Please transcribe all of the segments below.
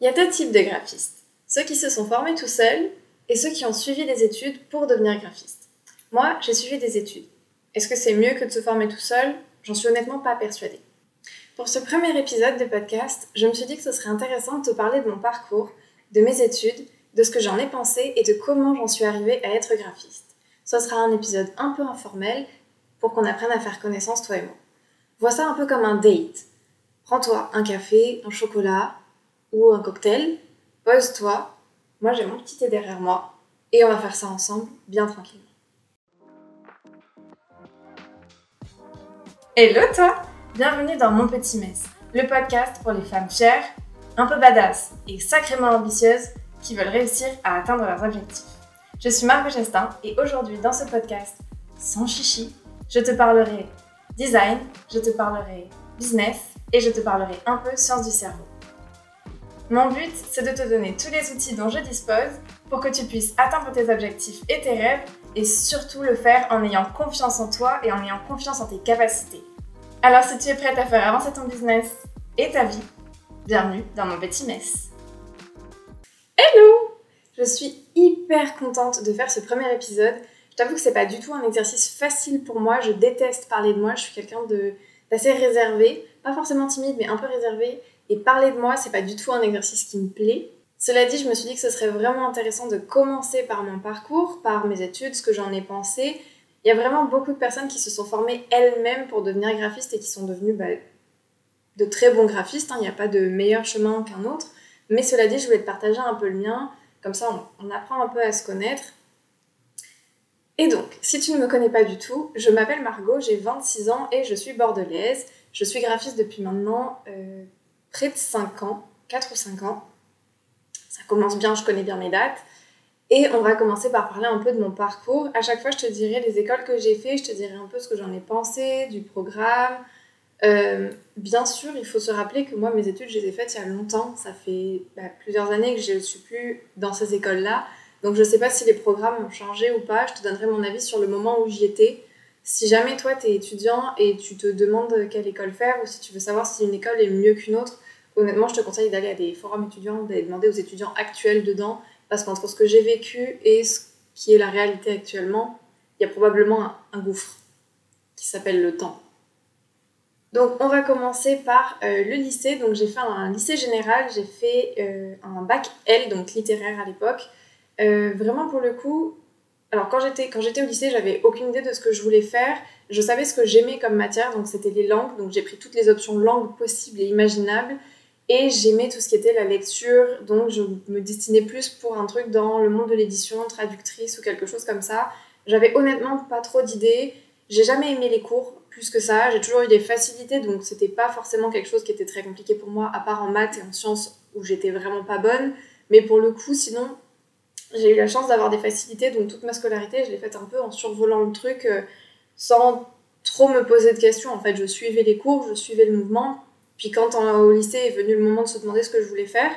Il y a deux types de graphistes. Ceux qui se sont formés tout seuls et ceux qui ont suivi des études pour devenir graphiste. Moi, j'ai suivi des études. Est-ce que c'est mieux que de se former tout seul? J'en suis honnêtement pas persuadée. Pour ce premier épisode de podcast, je me suis dit que ce serait intéressant de te parler de mon parcours, de mes études, de ce que j'en ai pensé et de comment j'en suis arrivée à être graphiste. Ce sera un épisode un peu informel pour qu'on apprenne à faire connaissance toi et moi. Vois ça un peu comme un date. Prends-toi un café, un chocolat, ou un cocktail, pose-toi, moi j'ai mon petit thé derrière moi, et on va faire ça ensemble, bien tranquillement. Hello toi Bienvenue dans Mon Petit Mess, le podcast pour les femmes fières, un peu badass et sacrément ambitieuses qui veulent réussir à atteindre leurs objectifs. Je suis Marc Gestin et aujourd'hui dans ce podcast, sans chichi, je te parlerai design, je te parlerai business et je te parlerai un peu sciences du cerveau. Mon but, c'est de te donner tous les outils dont je dispose pour que tu puisses atteindre tes objectifs et tes rêves et surtout le faire en ayant confiance en toi et en ayant confiance en tes capacités. Alors si tu es prête à faire avancer ton business et ta vie, bienvenue dans mon petit mess. Hello Je suis hyper contente de faire ce premier épisode. Je t'avoue que c'est pas du tout un exercice facile pour moi, je déteste parler de moi, je suis quelqu'un d'assez réservé, pas forcément timide mais un peu réservé et parler de moi, c'est pas du tout un exercice qui me plaît. Cela dit, je me suis dit que ce serait vraiment intéressant de commencer par mon parcours, par mes études, ce que j'en ai pensé. Il y a vraiment beaucoup de personnes qui se sont formées elles-mêmes pour devenir graphistes et qui sont devenues bah, de très bons graphistes. Hein. Il n'y a pas de meilleur chemin qu'un autre. Mais cela dit, je voulais te partager un peu le mien. Comme ça, on, apprend un peu à se connaître. Et donc, si tu ne me connais pas du tout, je m'appelle Margot, j'ai 26 ans et je suis bordelaise. Je suis graphiste depuis maintenant euh, près de 5 ans, 4 ou 5 ans. Ça commence bien, je connais bien mes dates. Et on va commencer par parler un peu de mon parcours. À chaque fois, je te dirai les écoles que j'ai fait, je te dirai un peu ce que j'en ai pensé, du programme. Euh, bien sûr, il faut se rappeler que moi, mes études, je les ai faites il y a longtemps. Ça fait bah, plusieurs années que je ne suis plus dans ces écoles-là. Donc, je ne sais pas si les programmes ont changé ou pas. Je te donnerai mon avis sur le moment où j'y étais. Si jamais toi, tu es étudiant et tu te demandes quelle école faire ou si tu veux savoir si une école est mieux qu'une autre, honnêtement, je te conseille d'aller à des forums étudiants, d'aller demander aux étudiants actuels dedans, parce qu'entre ce que j'ai vécu et ce qui est la réalité actuellement, il y a probablement un, gouffre qui s'appelle le temps. Donc on va commencer par euh, le lycée. Donc j'ai fait un, lycée général, j'ai fait euh, un bac L, donc littéraire à l'époque. Euh, vraiment pour le coup, alors quand j'étais quand j'étais au lycée, j'avais aucune idée de ce que je voulais faire. Je savais ce que j'aimais comme matière, donc c'était les langues. Donc j'ai pris toutes les options langues possibles et imaginables. Et j'aimais tout ce qui était la lecture, donc je me destinais plus pour un truc dans le monde de l'édition, traductrice ou quelque chose comme ça. J'avais honnêtement pas trop d'idées. J'ai jamais aimé les cours plus que ça. J'ai toujours eu des facilités, donc c'était pas forcément quelque chose qui était très compliqué pour moi, à part en maths et en sciences où j'étais vraiment pas bonne. Mais pour le coup, sinon, j'ai eu la chance d'avoir des facilités, donc toute ma scolarité, je l'ai faite un peu en survolant le truc euh, sans trop me poser de questions. En fait, je suivais les cours, je suivais le mouvement puis quand au lycée est venu le moment de se demander ce que je voulais faire,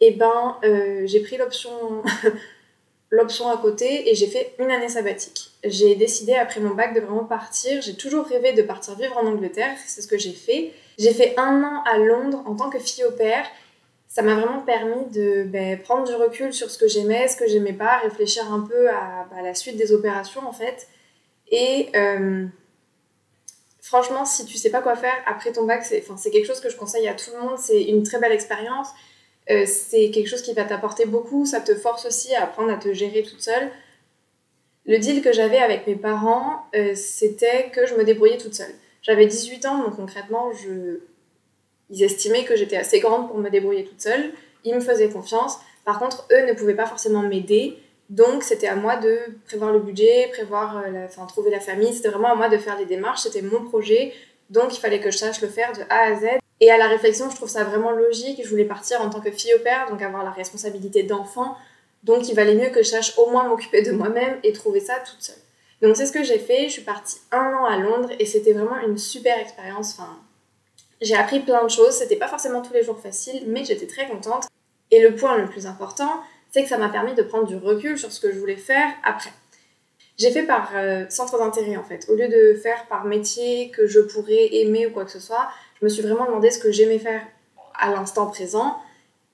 et eh ben euh, j'ai pris l'option l'option à côté et j'ai fait une année sabbatique. J'ai décidé après mon bac de vraiment partir. J'ai toujours rêvé de partir vivre en Angleterre, c'est ce que j'ai fait. J'ai fait un an à Londres en tant que fille au père. Ça m'a vraiment permis de ben, prendre du recul sur ce que j'aimais, ce que j'aimais pas, réfléchir un peu à, bah, la suite des opérations en fait. Et euh, franchement, si tu sais pas quoi faire après ton bac, c'est quelque chose que je conseille à tout le monde. C'est une très belle expérience. Euh, c'est quelque chose qui va t'apporter beaucoup. Ça te force aussi à apprendre à te gérer toute seule. Le deal que j'avais avec mes parents, euh, c'était que je me débrouillais toute seule. J'avais 18 ans, donc concrètement, je... ils estimaient que j'étais assez grande pour me débrouiller toute seule. Ils me faisaient confiance. Par contre, eux ne pouvaient pas forcément m'aider. Donc c'était à moi de prévoir le budget, prévoir, euh, enfin trouver la famille. C'était vraiment à moi de faire les démarches. C'était mon projet. Donc il fallait que je sache le faire de A à Z. Et à la réflexion, je trouve ça vraiment logique. Je voulais partir en tant que fille au père, donc avoir la responsabilité d'enfant. Donc il valait mieux que je sache au moins m'occuper de moi-même et trouver ça toute seule. Donc c'est ce que j'ai fait. Je suis partie un an à Londres et c'était vraiment une super expérience. Enfin, j'ai appris plein de choses. C'était pas forcément tous les jours facile, mais j'étais très contente. Et le point le plus important, c'est que ça m'a permis de prendre du recul sur ce que je voulais faire après. J'ai fait par euh, centre d'intérêt en fait. Au lieu de faire par métier que je pourrais aimer ou quoi que ce soit, je me suis vraiment demandé ce que j'aimais faire à l'instant présent.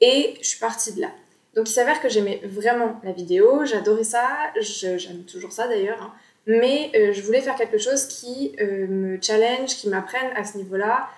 Et je suis partie de là. Donc il s'avère que j'aimais vraiment la vidéo, j'adorais ça, j'aime toujours ça d'ailleurs, hein. mais euh, je voulais faire quelque chose qui euh, me challenge, qui m'apprenne à ce niveau-là.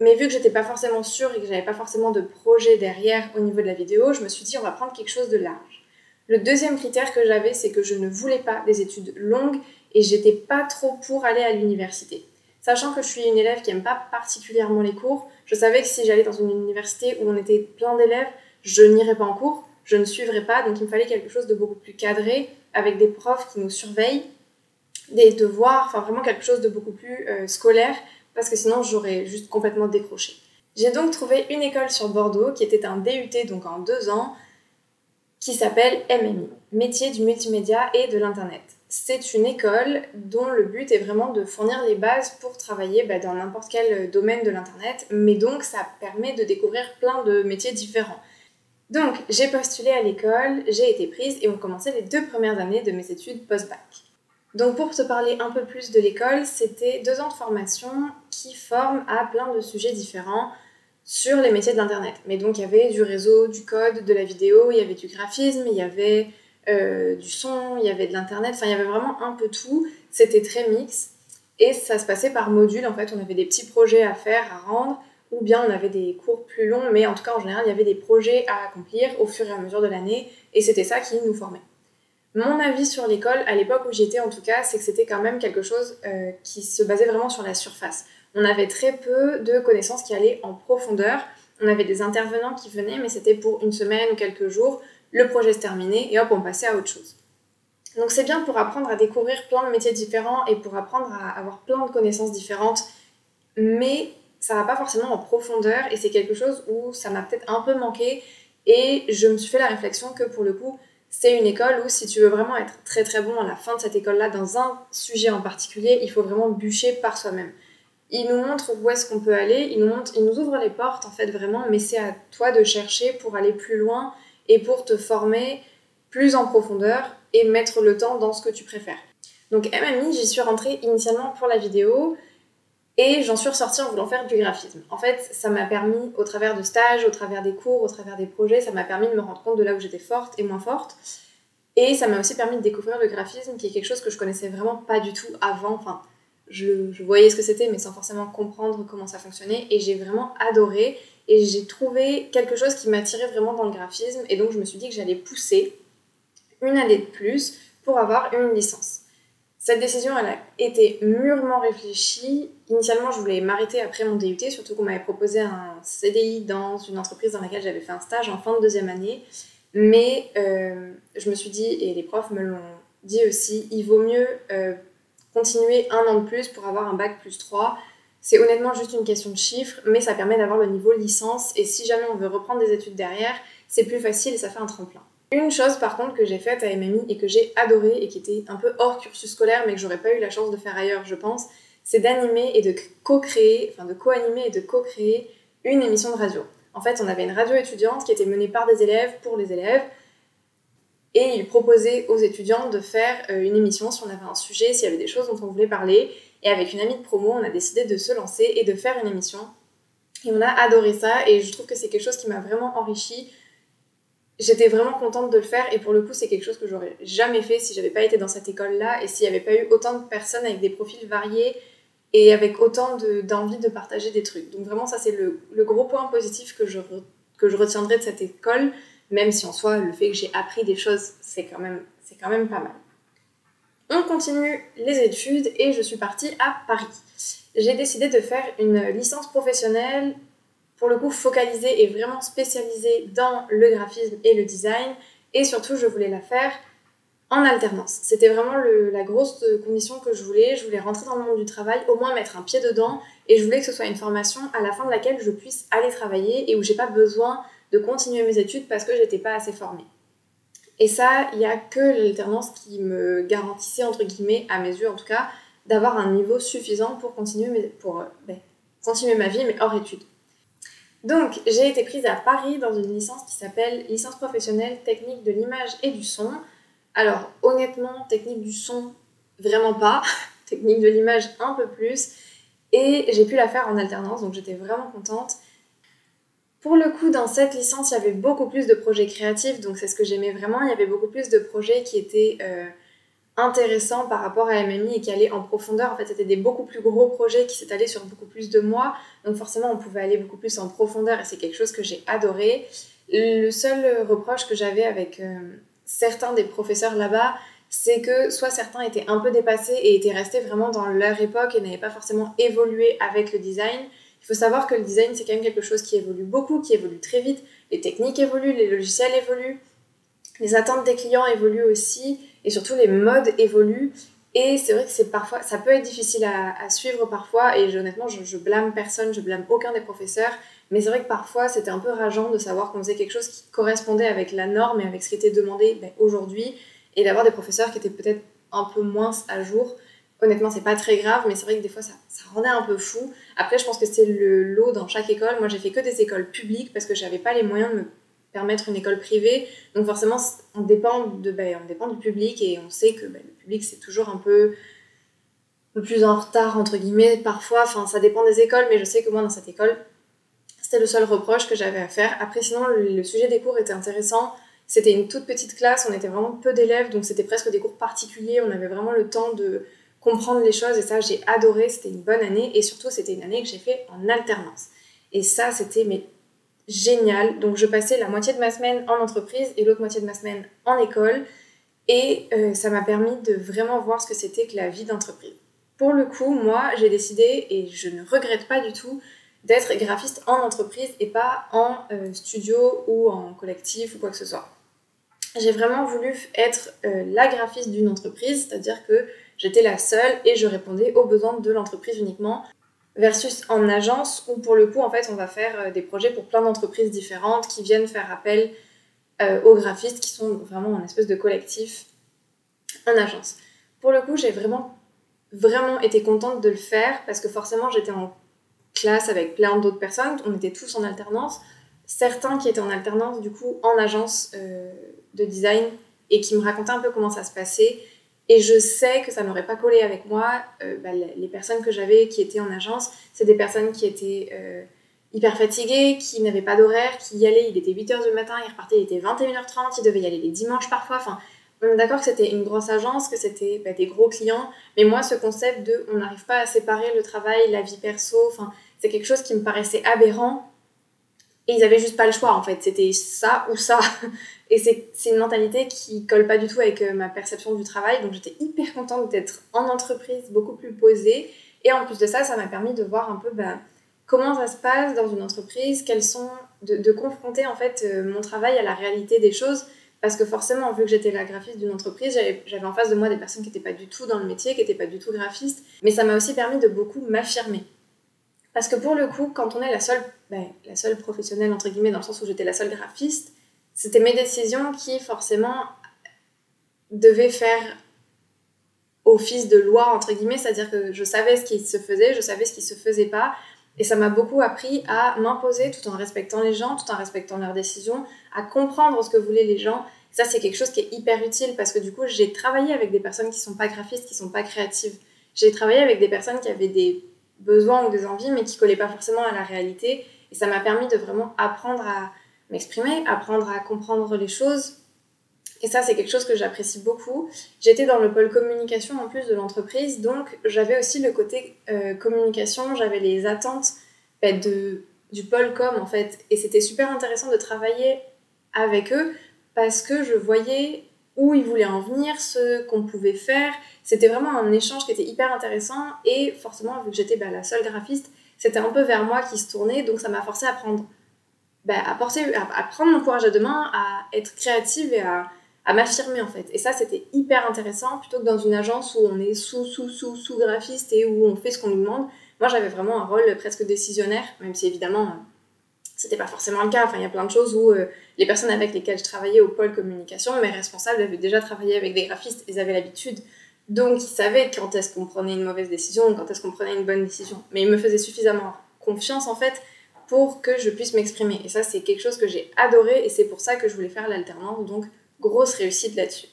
Mais vu que j'étais pas forcément sûre et que j'avais pas forcément de projet derrière au niveau de la vidéo, je me suis dit on va prendre quelque chose de large. Le deuxième critère que j'avais, c'est que je ne voulais pas des études longues et j'étais pas trop pour aller à l'université. Sachant que je suis une élève qui aime pas particulièrement les cours, je savais que si j'allais dans une université où on était plein d'élèves, je n'irais pas en cours, je ne suivrais pas, donc il me fallait quelque chose de beaucoup plus cadré, avec des profs qui nous surveillent, des devoirs, enfin vraiment quelque chose de beaucoup plus euh, scolaire, parce que sinon j'aurais juste complètement décroché. J'ai donc trouvé une école sur Bordeaux qui était un DUT, donc en deux ans, qui s'appelle MMI, métier du multimédia et de l'Internet. C'est une école dont le but est vraiment de fournir les bases pour travailler bah, dans n'importe quel domaine de l'Internet, mais donc ça permet de découvrir plein de métiers différents. Donc, j'ai postulé à l'école, j'ai été prise et on commençait les deux premières années de mes études post-bac. Donc, pour te parler un peu plus de l'école, c'était deux ans de formation qui forment à plein de sujets différents sur les métiers de l'Internet. Mais donc, il y avait du réseau, du code, de la vidéo, il y avait du graphisme, il y avait euh, du son, il y avait de l'Internet, enfin, il y avait vraiment un peu tout. C'était très mix. Et ça se passait par module, en fait, on avait des petits projets à faire, à rendre ou bien on avait des cours plus longs, mais en tout cas en général il y avait des projets à accomplir au fur et à mesure de l'année, et c'était ça qui nous formait. Mon avis sur l'école, à l'époque où j'étais en tout cas, c'est que c'était quand même quelque chose euh, qui se basait vraiment sur la surface. On avait très peu de connaissances qui allaient en profondeur. On avait des intervenants qui venaient, mais c'était pour une semaine ou quelques jours. Le projet se terminait et hop, on passait à autre chose. Donc c'est bien pour apprendre à découvrir plein de métiers différents et pour apprendre à avoir plein de connaissances différentes, mais ça va pas forcément en profondeur et c'est quelque chose où ça m'a peut-être un peu manqué et je me suis fait la réflexion que pour le coup, c'est une école où si tu veux vraiment être très très bon à la fin de cette école-là dans un sujet en particulier, il faut vraiment bûcher par soi-même. Il nous montre où est-ce qu'on peut aller, il nous, il nous ouvre les portes en fait vraiment, mais c'est à toi de chercher pour aller plus loin et pour te former plus en profondeur et mettre le temps dans ce que tu préfères. Donc MMI, j'y suis rentrée initialement pour la vidéo, et j'en suis ressortie en voulant faire du graphisme. En fait, ça m'a permis, au travers de stages, au travers des cours, au travers des projets, ça m'a permis de me rendre compte de là où j'étais forte et moins forte. Et ça m'a aussi permis de découvrir le graphisme, qui est quelque chose que je connaissais vraiment pas du tout avant. Enfin, je, je voyais ce que c'était, mais sans forcément comprendre comment ça fonctionnait. Et j'ai vraiment adoré. Et j'ai trouvé quelque chose qui m'attirait vraiment dans le graphisme. Et donc, je me suis dit que j'allais pousser une année de plus pour avoir une licence. Cette décision, a été mûrement réfléchie. Initialement, je voulais m'arrêter après mon DUT, surtout qu'on m'avait proposé un CDI dans une entreprise dans laquelle j'avais fait un stage en fin de deuxième année. Mais euh, je me suis dit, et les profs me l'ont dit aussi, il vaut mieux euh, continuer un an de plus pour avoir un bac plus 3. C'est honnêtement juste une question de chiffres, mais ça permet d'avoir le niveau licence. Et si jamais on veut reprendre des études derrière, c'est plus facile et ça fait un tremplin. Une chose par contre que j'ai faite à MMI et que j'ai adoré et qui était un peu hors cursus scolaire mais que j'aurais pas eu la chance de faire ailleurs je pense, c'est d'animer et de co-créer, enfin de co-animer et de co-créer une émission de radio. En fait, on avait une radio étudiante qui était menée par des élèves pour les élèves et ils proposaient aux étudiants de faire euh, une émission si on avait un sujet, s'il y avait des choses dont on voulait parler. Et avec une amie de promo, on a décidé de se lancer et de faire une émission. Et on a adoré ça et je trouve que c'est quelque chose qui m'a vraiment enrichi j'étais vraiment contente de le faire et pour le coup c'est quelque chose que j'aurais jamais fait si j'avais pas été dans cette école là et s'il n'y avait pas eu autant de personnes avec des profils variés et avec autant d'envie de, partager des trucs. Donc vraiment ça c'est le, le, gros point positif que je, que je retiendrai de cette école, même si en soi le fait que j'ai appris des choses c'est quand, quand même pas mal. On continue les études et je suis partie à Paris. J'ai décidé de faire une licence professionnelle pour le coup focalisée et vraiment spécialisée dans le graphisme et le design. Et surtout, je voulais la faire en alternance. C'était vraiment la grosse condition que je voulais. Je voulais rentrer dans le monde du travail, au moins mettre un pied dedans. Et je voulais que ce soit une formation à la fin de laquelle je puisse aller travailler et où j'ai pas besoin de continuer mes études parce que j'étais pas assez formée. Et ça, il n'y a que l'alternance qui me garantissait, entre guillemets, à mes yeux en tout cas, d'avoir un niveau suffisant pour continuer, pour, ben, continuer ma vie, mais hors études. Donc, j'ai été prise à Paris dans une licence qui s'appelle licence professionnelle technique de l'image et du son. Alors, honnêtement, technique du son, vraiment pas. technique de l'image, un peu plus. Et j'ai pu la faire en alternance, donc j'étais vraiment contente. Pour le coup, dans cette licence, il y avait beaucoup plus de projets créatifs, donc c'est ce que j'aimais vraiment. Il y avait beaucoup plus de projets qui étaient euh, intéressants par rapport à MMI et qui allaient en profondeur. En fait, c'était des beaucoup plus gros projets qui s'étalaient sur beaucoup plus de mois, donc forcément, on pouvait aller beaucoup plus en profondeur et c'est quelque chose que j'ai adoré. Le seul reproche que j'avais avec euh, certains des professeurs là-bas, c'est que soit certains étaient un peu dépassés et étaient restés vraiment dans leur époque et n'avaient pas forcément évolué avec le design. Il faut savoir que le design, c'est quand même quelque chose qui évolue beaucoup, qui évolue très vite. Les techniques évoluent, les logiciels évoluent, les attentes des clients évoluent aussi, et surtout les modes évoluent. Et c'est vrai que c'est parfois, ça peut être difficile à, suivre parfois, et honnêtement, je, blâme personne, je blâme aucun des professeurs, mais c'est vrai que parfois c'était un peu rageant de savoir qu'on faisait quelque chose qui correspondait avec la norme et avec ce qui était demandé ben, aujourd'hui, et d'avoir des professeurs qui étaient peut-être un peu moins à jour. Honnêtement, c'est pas très grave, mais c'est vrai que des fois ça, ça, rendait un peu fou. Après, je pense que c'est le lot dans chaque école. Moi, j'ai fait que des écoles publiques parce que j'avais pas les moyens de me permettre une école privée. Donc forcément, on dépend, de, ben, on dépend du public et on sait que ben, le public c'est toujours un peu, un plus en retard entre guillemets parfois. Enfin, ça dépend des écoles, mais je sais que moi dans cette école, c'était le seul reproche que j'avais à faire. Après, sinon, le sujet des cours était intéressant. C'était une toute petite classe, on était vraiment peu d'élèves, donc c'était presque des cours particuliers. On avait vraiment le temps de comprendre les choses et ça, j'ai adoré. C'était une bonne année et surtout, c'était une année que j'ai fait en alternance. Et ça, c'était mais génial. Donc, je passais la moitié de ma semaine en entreprise et l'autre moitié de ma semaine en école. Et euh, ça m'a permis de vraiment voir ce que c'était que la vie d'entreprise. Pour le coup, moi, j'ai décidé, et je ne regrette pas du tout, d'être graphiste en entreprise et pas en euh, studio ou en collectif ou quoi que ce soit j'ai vraiment voulu être euh, la graphiste d'une entreprise, c'est-à-dire que j'étais la seule et je répondais aux besoins de l'entreprise uniquement, versus en agence où pour le coup en fait on va faire euh, des projets pour plein d'entreprises différentes qui viennent faire appel euh, aux graphistes qui sont vraiment en espèce de collectif en agence. Pour le coup j'ai vraiment vraiment été contente de le faire parce que forcément j'étais en classe avec plein d'autres personnes, on était tous en alternance, certains qui étaient en alternance du coup en agence de design et qui me racontait un peu comment ça se passait. Et je sais que ça n'aurait pas collé avec moi. Euh, bah, les personnes que j'avais qui étaient en agence, c'est des personnes qui étaient euh, hyper fatiguées, qui n'avaient pas d'horaire, qui y allaient, il était 8h du matin, il repartait, il était 21h30, il devait y aller les dimanches parfois. Enfin, on est d'accord que c'était une grosse agence, que c'était bah, des gros clients, mais moi, ce concept de on n'arrive pas à séparer le travail, la vie perso, enfin, c'est quelque chose qui me paraissait aberrant ils avaient juste pas le choix en fait, c'était ça ou ça. Et c'est une mentalité qui colle pas du tout avec euh, ma perception du travail. Donc j'étais hyper contente d'être en entreprise, beaucoup plus posée. Et en plus de ça, ça m'a permis de voir un peu bah, comment ça se passe dans une entreprise, quels sont de, de confronter en fait euh, mon travail à la réalité des choses. Parce que forcément, vu que j'étais la graphiste d'une entreprise, j'avais en face de moi des personnes qui n'étaient pas du tout dans le métier, qui n'étaient pas du tout graphistes. Mais ça m'a aussi permis de beaucoup m'affirmer. Parce que pour le coup, quand on est la seule, ben, la seule professionnelle, entre guillemets, dans le sens où j'étais la seule graphiste, c'était mes décisions qui, forcément, devaient faire office de loi, entre guillemets, c'est-à-dire que je savais ce qui se faisait, je savais ce qui se faisait pas, et ça m'a beaucoup appris à m'imposer tout en respectant les gens, tout en respectant leurs décisions, à comprendre ce que voulaient les gens. ça, c'est quelque chose qui est hyper utile parce que du coup, j'ai travaillé avec des personnes qui sont pas graphistes, qui sont pas créatives. J'ai travaillé avec des personnes qui avaient des besoins ou des envies, mais qui collaient pas forcément à la réalité. Et ça m'a permis de vraiment apprendre à m'exprimer, apprendre à comprendre les choses. Et ça, c'est quelque chose que j'apprécie beaucoup. J'étais dans le pôle communication en plus de l'entreprise, donc j'avais aussi le côté euh, communication, j'avais les attentes bah, de, du pôle com en fait. Et c'était super intéressant de travailler avec eux parce que je voyais où ils voulaient en venir, ce qu'on pouvait faire. C'était vraiment un échange qui était hyper intéressant et forcément, vu que j'étais bah, la seule graphiste, c'était un peu vers moi qui se tournait, donc ça m'a forcé à prendre, bah, à, à, prendre mon courage à deux mains, à être créative et à, à m'affirmer en fait. Et ça, c'était hyper intéressant plutôt que dans une agence où on est sous, sous, sous, sous graphiste et où on fait ce qu'on nous demande. Moi, j'avais vraiment un rôle presque décisionnaire, même si évidemment c'était pas forcément le cas. Enfin, il y a plein de choses où euh, les personnes avec lesquelles je travaillais au pôle communication, mes responsables avaient déjà travaillé avec des graphistes, ils avaient l'habitude. Donc, ils savaient quand est-ce qu'on prenait une mauvaise décision quand est-ce qu'on prenait une bonne décision. Mais ils me faisaient suffisamment confiance, en fait, pour que je puisse m'exprimer. Et ça, c'est quelque chose que j'ai adoré et c'est pour ça que je voulais faire l'alternance. Donc, grosse réussite là-dessus.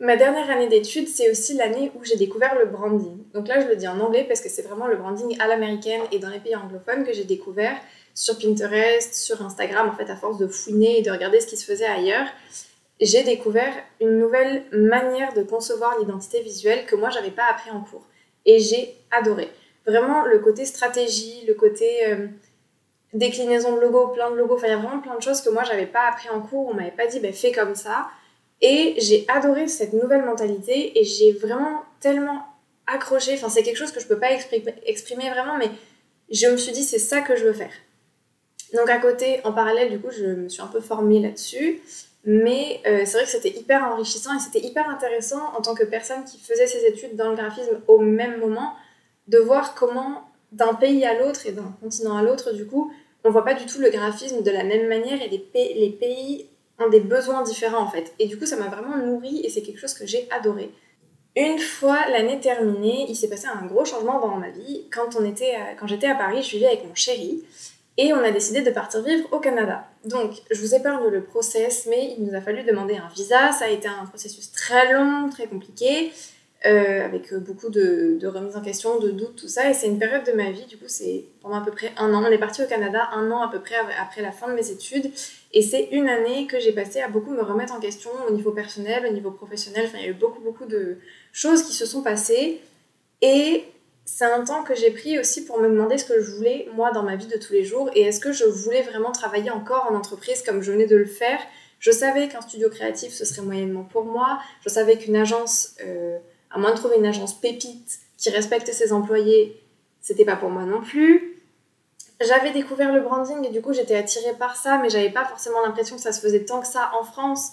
Ma dernière année d'études, c'est aussi l'année où j'ai découvert le branding. Donc là, je le dis en anglais parce que c'est vraiment le branding à l'américaine et dans les pays anglophones que j'ai découvert. sur Pinterest, sur Instagram, en fait, à force de fouiner et de regarder ce qui se faisait ailleurs, j'ai découvert une nouvelle manière de concevoir l'identité visuelle que moi, j'avais pas appris en cours. Et j'ai adoré. Vraiment, le côté stratégie, le côté euh, déclinaison de logos, plein de logos, enfin, il y a vraiment plein de choses que moi, j'avais pas appris en cours. On m'avait pas dit, ben, fais comme ça. Et j'ai adoré cette nouvelle mentalité et j'ai vraiment tellement accroché. Enfin, c'est quelque chose que je peux pas exprimer, vraiment, mais je me suis dit, c'est ça que je veux faire. Donc, à côté, en parallèle, du coup, je me suis un peu formée là-dessus. Mais euh, c'est vrai que c'était hyper enrichissant et c'était hyper intéressant en tant que personne qui faisait ses études dans le graphisme au même moment de voir comment d'un pays à l'autre et d'un continent à l'autre, du coup, on voit pas du tout le graphisme de la même manière et les pays ont des besoins différents en fait. Et du coup, ça m'a vraiment nourri et c'est quelque chose que j'ai adoré. Une fois l'année terminée, il s'est passé un gros changement dans ma vie. Quand, on était quand j'étais à Paris, je vivais avec mon chéri et on a décidé de partir vivre au Canada. Donc, je vous épargne le process, mais il nous a fallu demander un visa. Ça a été un processus très long, très compliqué, euh, avec beaucoup de, de remises en question, de doutes, tout ça. Et c'est une période de ma vie, du coup, c'est pendant à peu près un an. On est parti au Canada un an à peu près après la fin de mes études. Et c'est une année que j'ai passé à beaucoup me remettre en question au niveau personnel, au niveau professionnel. Enfin, il y a eu beaucoup, beaucoup de choses qui se sont passées. Et c'est un temps que j'ai pris aussi pour me demander ce que je voulais, moi, dans ma vie de tous les jours. Et est-ce que je voulais vraiment travailler encore en entreprise comme je venais de le faire? Je savais qu'un studio créatif, ce serait moyennement pour moi. Je savais qu'une agence, euh, à moins de trouver une agence pépite qui respecte ses employés, c'était pas pour moi non plus j'avais découvert le branding et du coup j'étais attirée par ça, mais j'avais pas forcément l'impression que ça se faisait tant que ça en France.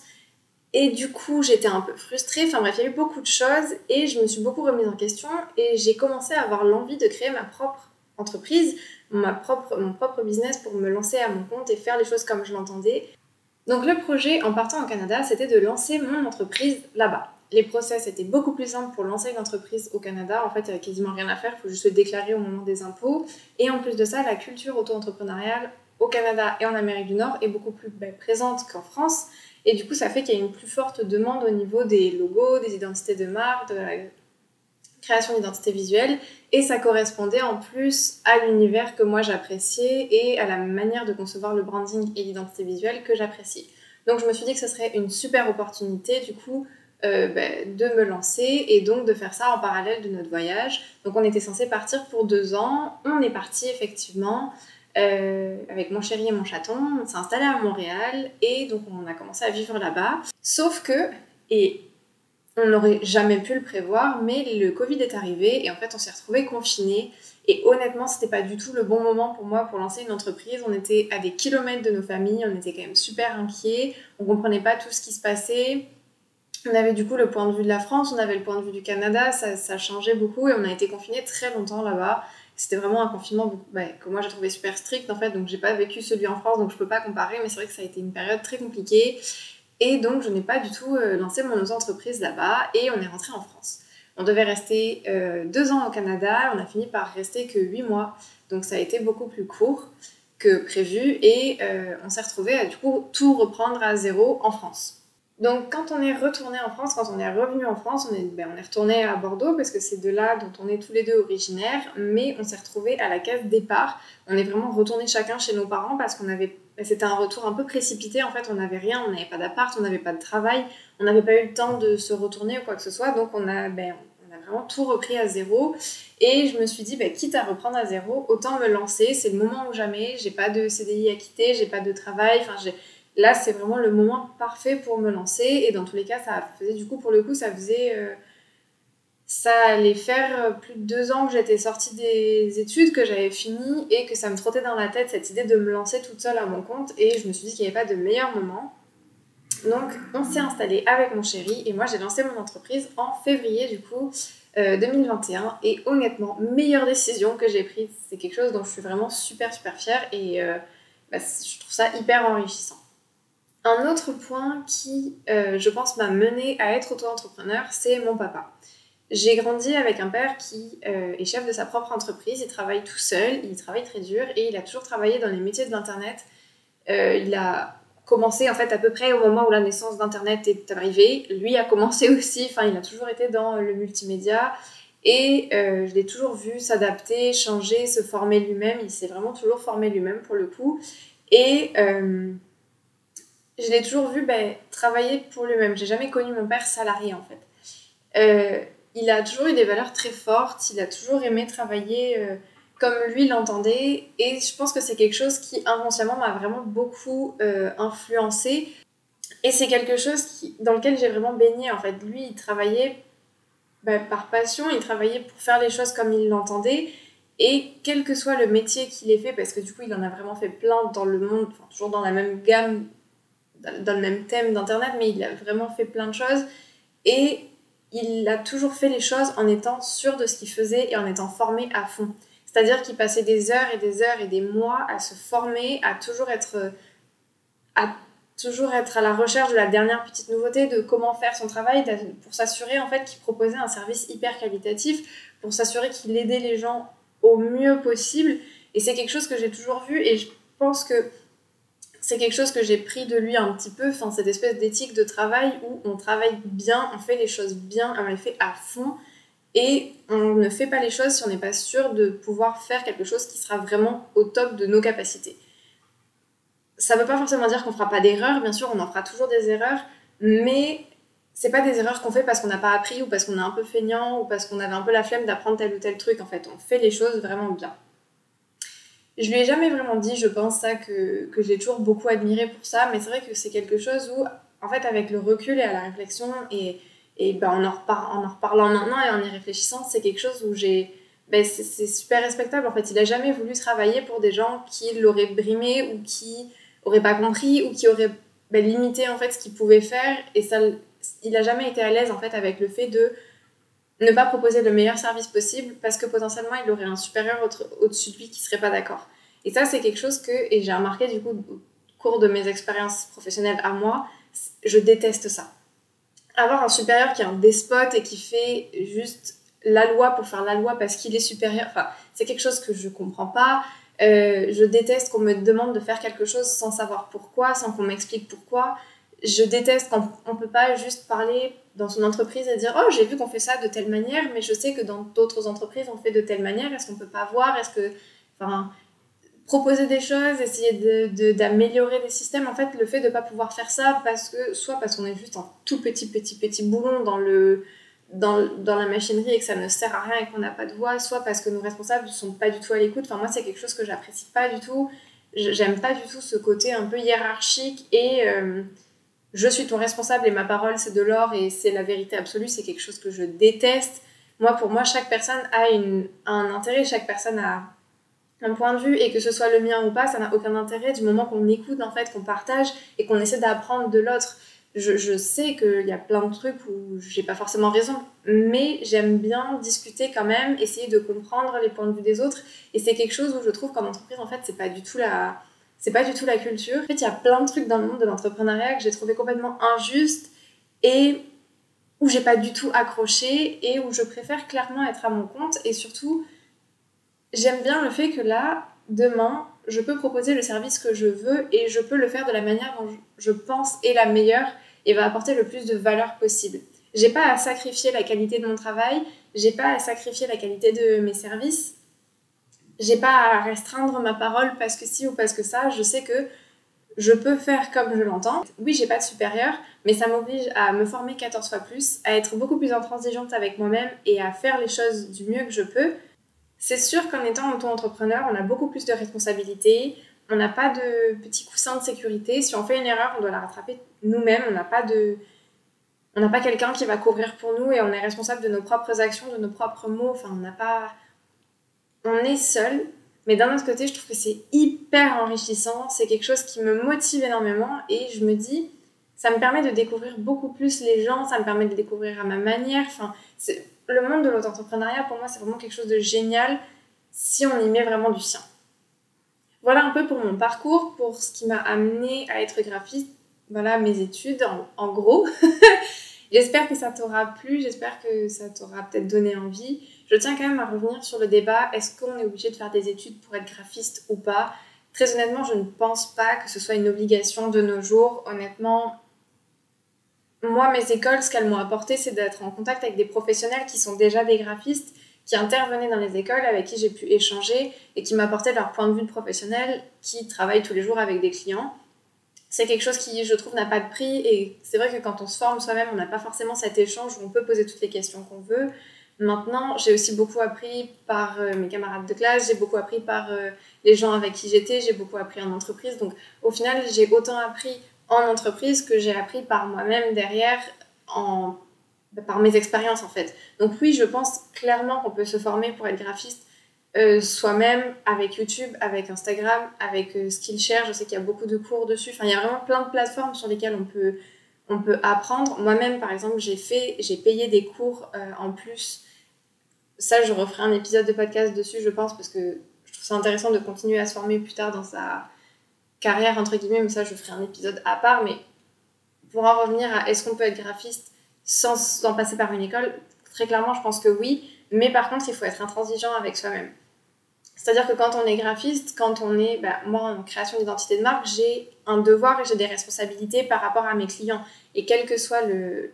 Et du coup j'étais un peu frustrée. Enfin bref, il y a eu beaucoup de choses et je me suis beaucoup remise en question et j'ai commencé à avoir l'envie de créer ma propre entreprise, ma propre, mon propre business pour me lancer à mon compte et faire les choses comme je l'entendais. Donc le projet en partant au Canada, c'était de lancer mon entreprise là-bas les process étaient beaucoup plus simples pour lancer une entreprise au Canada. En fait, il n'y avait quasiment rien à faire, il faut juste se déclarer au moment des impôts. Et en plus de ça, la culture auto-entrepreneuriale au Canada et en Amérique du Nord est beaucoup plus ben, présente qu'en France. Et du coup, ça fait qu'il y a une plus forte demande au niveau des logos, des identités de marque, de la création d'identité visuelle. Et ça correspondait en plus à l'univers que moi j'appréciais et à la manière de concevoir le branding et l'identité visuelle que j'appréciais. Donc je me suis dit que ce serait une super opportunité du coup euh, ben, de me lancer et donc de faire ça en parallèle de notre voyage. Donc on était censé partir pour deux ans. On est parti effectivement euh, avec mon chéri et mon chaton. On s'est installé à Montréal et donc on a commencé à vivre là-bas. Sauf que, et on n'aurait jamais pu le prévoir, mais le Covid est arrivé et en fait on s'est retrouvé confinés. Et honnêtement, c'était pas du tout le bon moment pour moi pour lancer une entreprise. On était à des kilomètres de nos familles, on était quand même super inquiets, on comprenait pas tout ce qui se passait. On avait du coup le point de vue de la France, on avait le point de vue du Canada, ça, changeait beaucoup et on a été confinés très longtemps là-bas. C'était vraiment un confinement bah, que moi j'ai trouvé super strict en fait, donc j'ai pas vécu celui en France, donc je peux pas comparer, mais c'est vrai que ça a été une période très compliquée. Et donc je n'ai pas du tout euh, lancé mon entreprise là-bas et on est rentré en France. On devait rester euh, deux ans au Canada, on a fini par rester que huit mois, donc ça a été beaucoup plus court que prévu et euh, on s'est retrouvé à du coup tout reprendre à zéro en France. Donc quand on est retourné en France, quand on est revenu en France, on est, ben, on est retourné à Bordeaux parce que c'est de là dont on est tous les deux originaires, mais on s'est retrouvé à la case départ. On est vraiment retourné chacun chez nos parents parce qu'on avait, ben, c'était un retour un peu précipité. En fait, on n'avait rien, on n'avait pas d'appart, on n'avait pas de travail, on n'avait pas eu le temps de se retourner ou quoi que ce soit. Donc on a, ben, on a vraiment tout repris à zéro. Et je me suis dit, ben, quitte à reprendre à zéro, autant me lancer. C'est le moment ou jamais. J'ai pas de CDI à quitter, j'ai pas de travail. Enfin, là, c'est vraiment le moment parfait pour me lancer. Et dans tous les cas, ça faisait du coup, pour le coup, ça faisait. Euh, ça allait faire euh, plus de deux ans que j'étais sortie des études, que j'avais fini et que ça me trottait dans la tête cette idée de me lancer toute seule à mon compte. Et je me suis dit qu'il n'y avait pas de meilleur moment. Donc, on s'est installé avec mon chéri et moi, j'ai lancé mon entreprise en février du coup. 2021 euh, et honnêtement meilleure décision que j'ai prise c'est quelque chose dont je suis vraiment super super fière et bah, je trouve ça hyper enrichissant un autre point qui, euh, je pense, m'a mené à être auto-entrepreneur, c'est mon papa. J'ai grandi avec un père qui euh, est chef de sa propre entreprise, il travaille tout seul, il travaille très dur et il a toujours travaillé dans les métiers de l'Internet. Euh, il a commencé en fait à peu près au moment où la naissance d'Internet est arrivée. Lui a commencé aussi, enfin il a toujours été dans le multimédia Et je l'ai toujours vu s'adapter, changer, se former lui-même. Il s'est vraiment toujours formé lui-même pour le coup. Et je l'ai toujours vu ben, travailler pour lui-même. J'ai jamais connu mon père salarié en fait. Euh, il a toujours eu des valeurs très fortes. Il a toujours aimé travailler comme lui l'entendait. Et je pense que c'est quelque chose qui inconsciemment m'a vraiment beaucoup influencé. Et c'est quelque chose qui, dans lequel j'ai vraiment baigné en fait. Lui, il travaillait bah, par passion, il travaillait pour faire les choses comme il l'entendait. Et quel que soit le métier qu'il ait fait, parce que du coup, il en a vraiment fait plein dans le monde, toujours dans la même gamme, dans le même thème d'Internet, mais il a vraiment fait plein de choses. Et il a toujours fait les choses en étant sûr de ce qu'il faisait et en étant formé à fond. C'est-à-dire qu'il passait des heures et des heures et des mois à se former, à toujours être, à toujours être à la recherche de la dernière petite nouveauté, de comment faire son travail, pour s'assurer en fait qu'il proposait un service hyper qualitatif, pour s'assurer qu'il aidait les gens au mieux possible. Et c'est quelque chose que j'ai toujours vu et je pense que c'est quelque chose que j'ai pris de lui un petit peu, enfin, cette espèce d'éthique de travail où on travaille bien, on fait les choses bien, on les fait à fond et on ne fait pas les choses si on n'est pas sûr de pouvoir faire quelque chose qui sera vraiment au top de nos capacités ça ne veut pas forcément dire qu'on fera pas d'erreurs, bien sûr, on en fera toujours des erreurs, mais c'est pas des erreurs qu'on fait parce qu'on n'a pas appris ou parce qu'on est un peu feignant ou parce qu'on avait un peu la flemme d'apprendre tel ou tel truc. En fait, on fait les choses vraiment bien. Je lui ai jamais vraiment dit, je pense, ça, que, que j'ai toujours beaucoup admiré pour ça, mais c'est vrai que c'est quelque chose où, en fait, avec le recul et à la réflexion, et, et ben, en, en, en reparlant maintenant et en y réfléchissant, c'est quelque chose où j'ai. Ben, c'est super respectable. En fait, il a jamais voulu travailler pour des gens qui l'auraient brimé ou qui aurait pas compris ou qui aurait ben, limité en fait ce qu'il pouvait faire et ça il a jamais été à l'aise en fait avec le fait de ne pas proposer le meilleur service possible parce que potentiellement il aurait un supérieur au-dessus de lui qui serait pas d'accord. Et ça c'est quelque chose que et j'ai remarqué du coup au cours de mes expériences professionnelles à moi, je déteste ça. Avoir un supérieur qui est un despote et qui fait juste la loi pour faire la loi parce qu'il est supérieur, enfin, c'est quelque chose que je comprends pas. Euh, je déteste qu'on me demande de faire quelque chose sans savoir pourquoi, sans qu'on m'explique pourquoi. Je déteste quand on ne peut pas juste parler dans son entreprise et dire Oh, j'ai vu qu'on fait ça de telle manière, mais je sais que dans d'autres entreprises, on fait de telle manière. Est-ce qu'on peut pas voir? Est-ce que. Enfin, proposer des choses, essayer d'améliorer de, des systèmes? En fait, le fait de ne pas pouvoir faire ça, parce que, soit parce qu'on est juste un tout petit, petit, petit boulon dans le, dans, dans, la machinerie et que ça ne sert à rien et qu'on n'a pas de voix, soit parce que nos responsables ne sont pas du tout à l'écoute. Enfin, moi, c'est quelque chose que j'apprécie pas du tout. J'aime pas du tout ce côté un peu hiérarchique et euh, je suis ton responsable et ma parole c'est de l'or et c'est la vérité absolue. C'est quelque chose que je déteste. Moi, pour moi, chaque personne a une, un intérêt, chaque personne a un point de vue et que ce soit le mien ou pas, ça n'a aucun intérêt du moment qu'on écoute en fait, qu'on partage et qu'on essaie d'apprendre de l'autre je, je sais qu'il y a plein de trucs où j'ai pas forcément raison, mais j'aime bien discuter quand même, essayer de comprendre les points de vue des autres. Et c'est quelque chose où je trouve qu'en entreprise, en fait, c'est pas du tout la, c'est pas du tout la culture. En fait, il y a plein de trucs dans le monde de l'entrepreneuriat que j'ai trouvé complètement injustes et où j'ai pas du tout accroché et où je préfère clairement être à mon compte. Et surtout, j'aime bien le fait que là, demain, je peux proposer le service que je veux et je peux le faire de la manière dont je pense est la meilleure et va apporter le plus de valeur possible. J'ai pas à sacrifier la qualité de mon travail, j'ai pas à sacrifier la qualité de mes services, j'ai pas à restreindre ma parole parce que si ou parce que ça, je sais que je peux faire comme je l'entends. Oui, j'ai pas de supérieur, mais ça m'oblige à me former 14 fois plus, à être beaucoup plus intransigeante avec moi-même et à faire les choses du mieux que je peux c'est sûr qu'en étant auto-entrepreneur, on a beaucoup plus de responsabilités, on n'a pas de petits coussins de sécurité. Si on fait une erreur, on doit la rattraper nous-mêmes. On n'a pas de, on n'a pas quelqu'un qui va couvrir pour nous et on est responsable de nos propres actions, de nos propres mots. Enfin, on n'a pas, on est seul. Mais d'un autre côté, je trouve que c'est hyper enrichissant. C'est quelque chose qui me motive énormément et je me dis, ça me permet de découvrir beaucoup plus les gens, ça me permet de découvrir à ma manière. Enfin, le monde de l'auto-entrepreneuriat, pour moi, c'est vraiment quelque chose de génial si on y met vraiment du sien. Voilà un peu pour mon parcours, pour ce qui m'a amené à être graphiste. Voilà mes études, en, gros. j'espère que ça t'aura plu, j'espère que ça t'aura peut-être donné envie. Je tiens quand même à revenir sur le débat, est-ce qu'on est obligé de faire des études pour être graphiste ou pas? Très honnêtement, je ne pense pas que ce soit une obligation de nos jours. Honnêtement, moi, mes écoles, ce qu'elles m'ont apporté, c'est d'être en contact avec des professionnels qui sont déjà des graphistes, qui intervenaient dans les écoles, avec qui j'ai pu échanger et qui m'apportaient leur point de vue de professionnel, qui travaillent tous les jours avec des clients. C'est quelque chose qui, je trouve, n'a pas de prix. Et c'est vrai que quand on se forme soi-même, on n'a pas forcément cet échange où on peut poser toutes les questions qu'on veut. Maintenant, j'ai aussi beaucoup appris par euh, mes camarades de classe, j'ai beaucoup appris par euh, les gens avec qui j'étais, j'ai beaucoup appris en entreprise. Donc, au final, j'ai autant appris en entreprise que j'ai appris par moi-même derrière par mes expériences en fait. Donc oui, je pense clairement qu'on peut se former pour être graphiste euh, soi-même avec YouTube, avec Instagram, avec Skillshare. Je sais qu'il y a beaucoup de cours dessus. Enfin, il y a vraiment plein de plateformes sur lesquelles on peut, on peut apprendre. Moi-même, par exemple, j'ai fait, j'ai payé des cours euh, en plus. Ça, je referai un épisode de podcast dessus, je pense, parce que je trouve ça intéressant de continuer à se former plus tard dans sa carrière, entre guillemets, mais ça, je ferai un épisode à part. Mais pour en revenir à est-ce qu'on peut être graphiste sans, sans passer par une école, très clairement, je pense que oui. Mais par contre, il faut être intransigeant avec soi-même. C'est-à-dire que quand on est graphiste, quand on est, bah, moi en création d'identité de marque, j'ai un devoir et j'ai des responsabilités par rapport à mes clients. Et quel que soit le,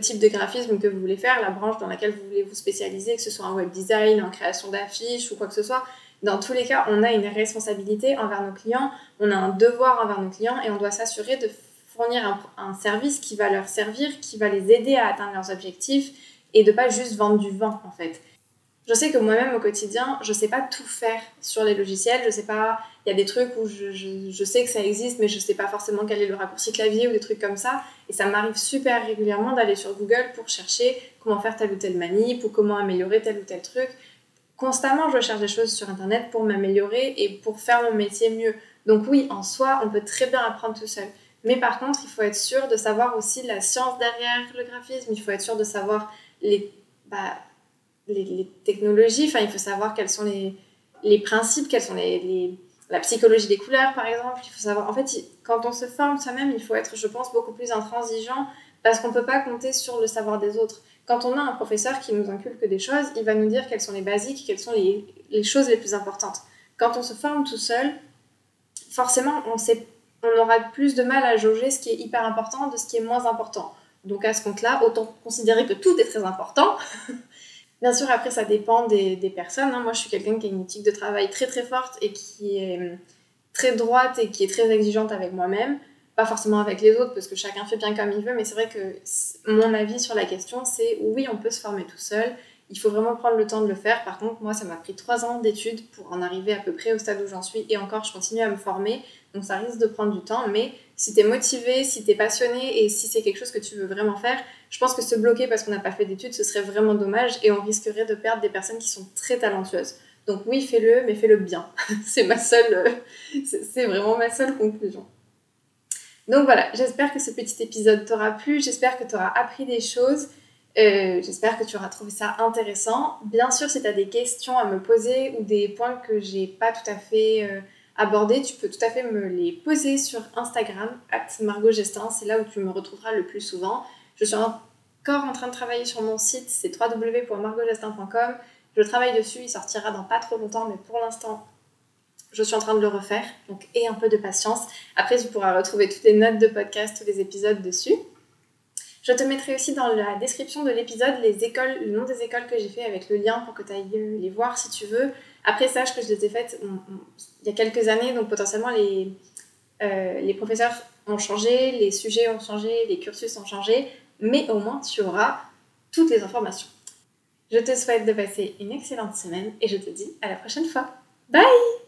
type de graphisme que vous voulez faire, la branche dans laquelle vous voulez vous spécialiser, que ce soit en web design, en création d'affiches ou quoi que ce soit, dans tous les cas, on a une responsabilité envers nos clients, on a un devoir envers nos clients et on doit s'assurer de fournir un, un, service qui va leur servir, qui va les aider à atteindre leurs objectifs et de pas juste vendre du vent en fait. Je sais que moi-même au quotidien, je sais pas tout faire sur les logiciels, je sais pas, il y a des trucs où je, sais que ça existe mais je sais pas forcément quel est le raccourci clavier ou des trucs comme ça et ça m'arrive super régulièrement d'aller sur Google pour chercher comment faire telle ou telle manip ou comment améliorer tel ou tel truc constamment, je cherche des choses sur Internet pour m'améliorer et pour faire mon métier mieux. Donc oui, en soi, on peut très bien apprendre tout seul. Mais par contre, il faut être sûr de savoir aussi la science derrière le graphisme. Il faut être sûr de savoir les, bah, les, technologies. Enfin, il faut savoir quels sont les, les principes, quels sont les, les, la psychologie des couleurs, par exemple. Il faut savoir. En fait, quand on se forme soi-même, il faut être, je pense, beaucoup plus intransigeant parce qu'on ne peut pas compter sur le savoir des autres. Quand on a un professeur qui nous inculque des choses, il va nous dire quelles sont les basiques, quelles sont les, les choses les plus importantes. Quand on se forme tout seul, forcément, on, sait, on aura plus de mal à jauger ce qui est hyper important de ce qui est moins important. Donc à ce compte-là, autant considérer que tout est très important. Bien sûr, après, ça dépend des, personnes. Hein. Moi, je suis quelqu'un qui a une éthique de travail très très forte et qui est hum, très droite et qui est très exigeante avec moi-même pas forcément avec les autres parce que chacun fait bien comme il veut, mais c'est vrai que mon avis sur la question, c'est oui, on peut se former tout seul. Il faut vraiment prendre le temps de le faire. Par contre, moi, ça m'a pris trois ans d'études pour en arriver à peu près au stade où j'en suis. Et encore, je continue à me former. Donc, ça risque de prendre du temps. Mais si tu es motivé, si tu es passionné et si c'est quelque chose que tu veux vraiment faire, je pense que se bloquer parce qu'on n'a pas fait d'études, ce serait vraiment dommage. Et on risquerait de perdre des personnes qui sont très talentueuses. Donc, oui, fais-le, mais fais-le bien. c'est ma seule. c'est vraiment ma seule conclusion. Donc voilà, j'espère que ce petit épisode t'aura plu, j'espère que tu auras appris des choses, euh, j'espère que tu auras trouvé ça intéressant. Bien sûr, si tu as des questions à me poser ou des points que j'ai pas tout à fait euh, abordés, tu peux tout à fait me les poser sur Instagram, Margot Gestin, c'est là où tu me retrouveras le plus souvent. Je suis encore en train de travailler sur mon site, c'est www.margotgestin.com. Je travaille dessus, il sortira dans pas trop longtemps, mais pour l'instant, je suis en train de le refaire, donc et un peu de patience. Après, tu pourras retrouver toutes les notes de podcast, tous les épisodes dessus. Je te mettrai aussi dans la description de l'épisode les écoles, le nom des écoles que j'ai fait avec le lien pour que tu ailles les voir si tu veux. Après, sache que je les ai faites il y a quelques années, donc potentiellement les, euh, les professeurs ont changé, les sujets ont changé, les cursus ont changé, mais au moins tu auras toutes les informations. Je te souhaite de passer une excellente semaine et je te dis à la prochaine fois. Bye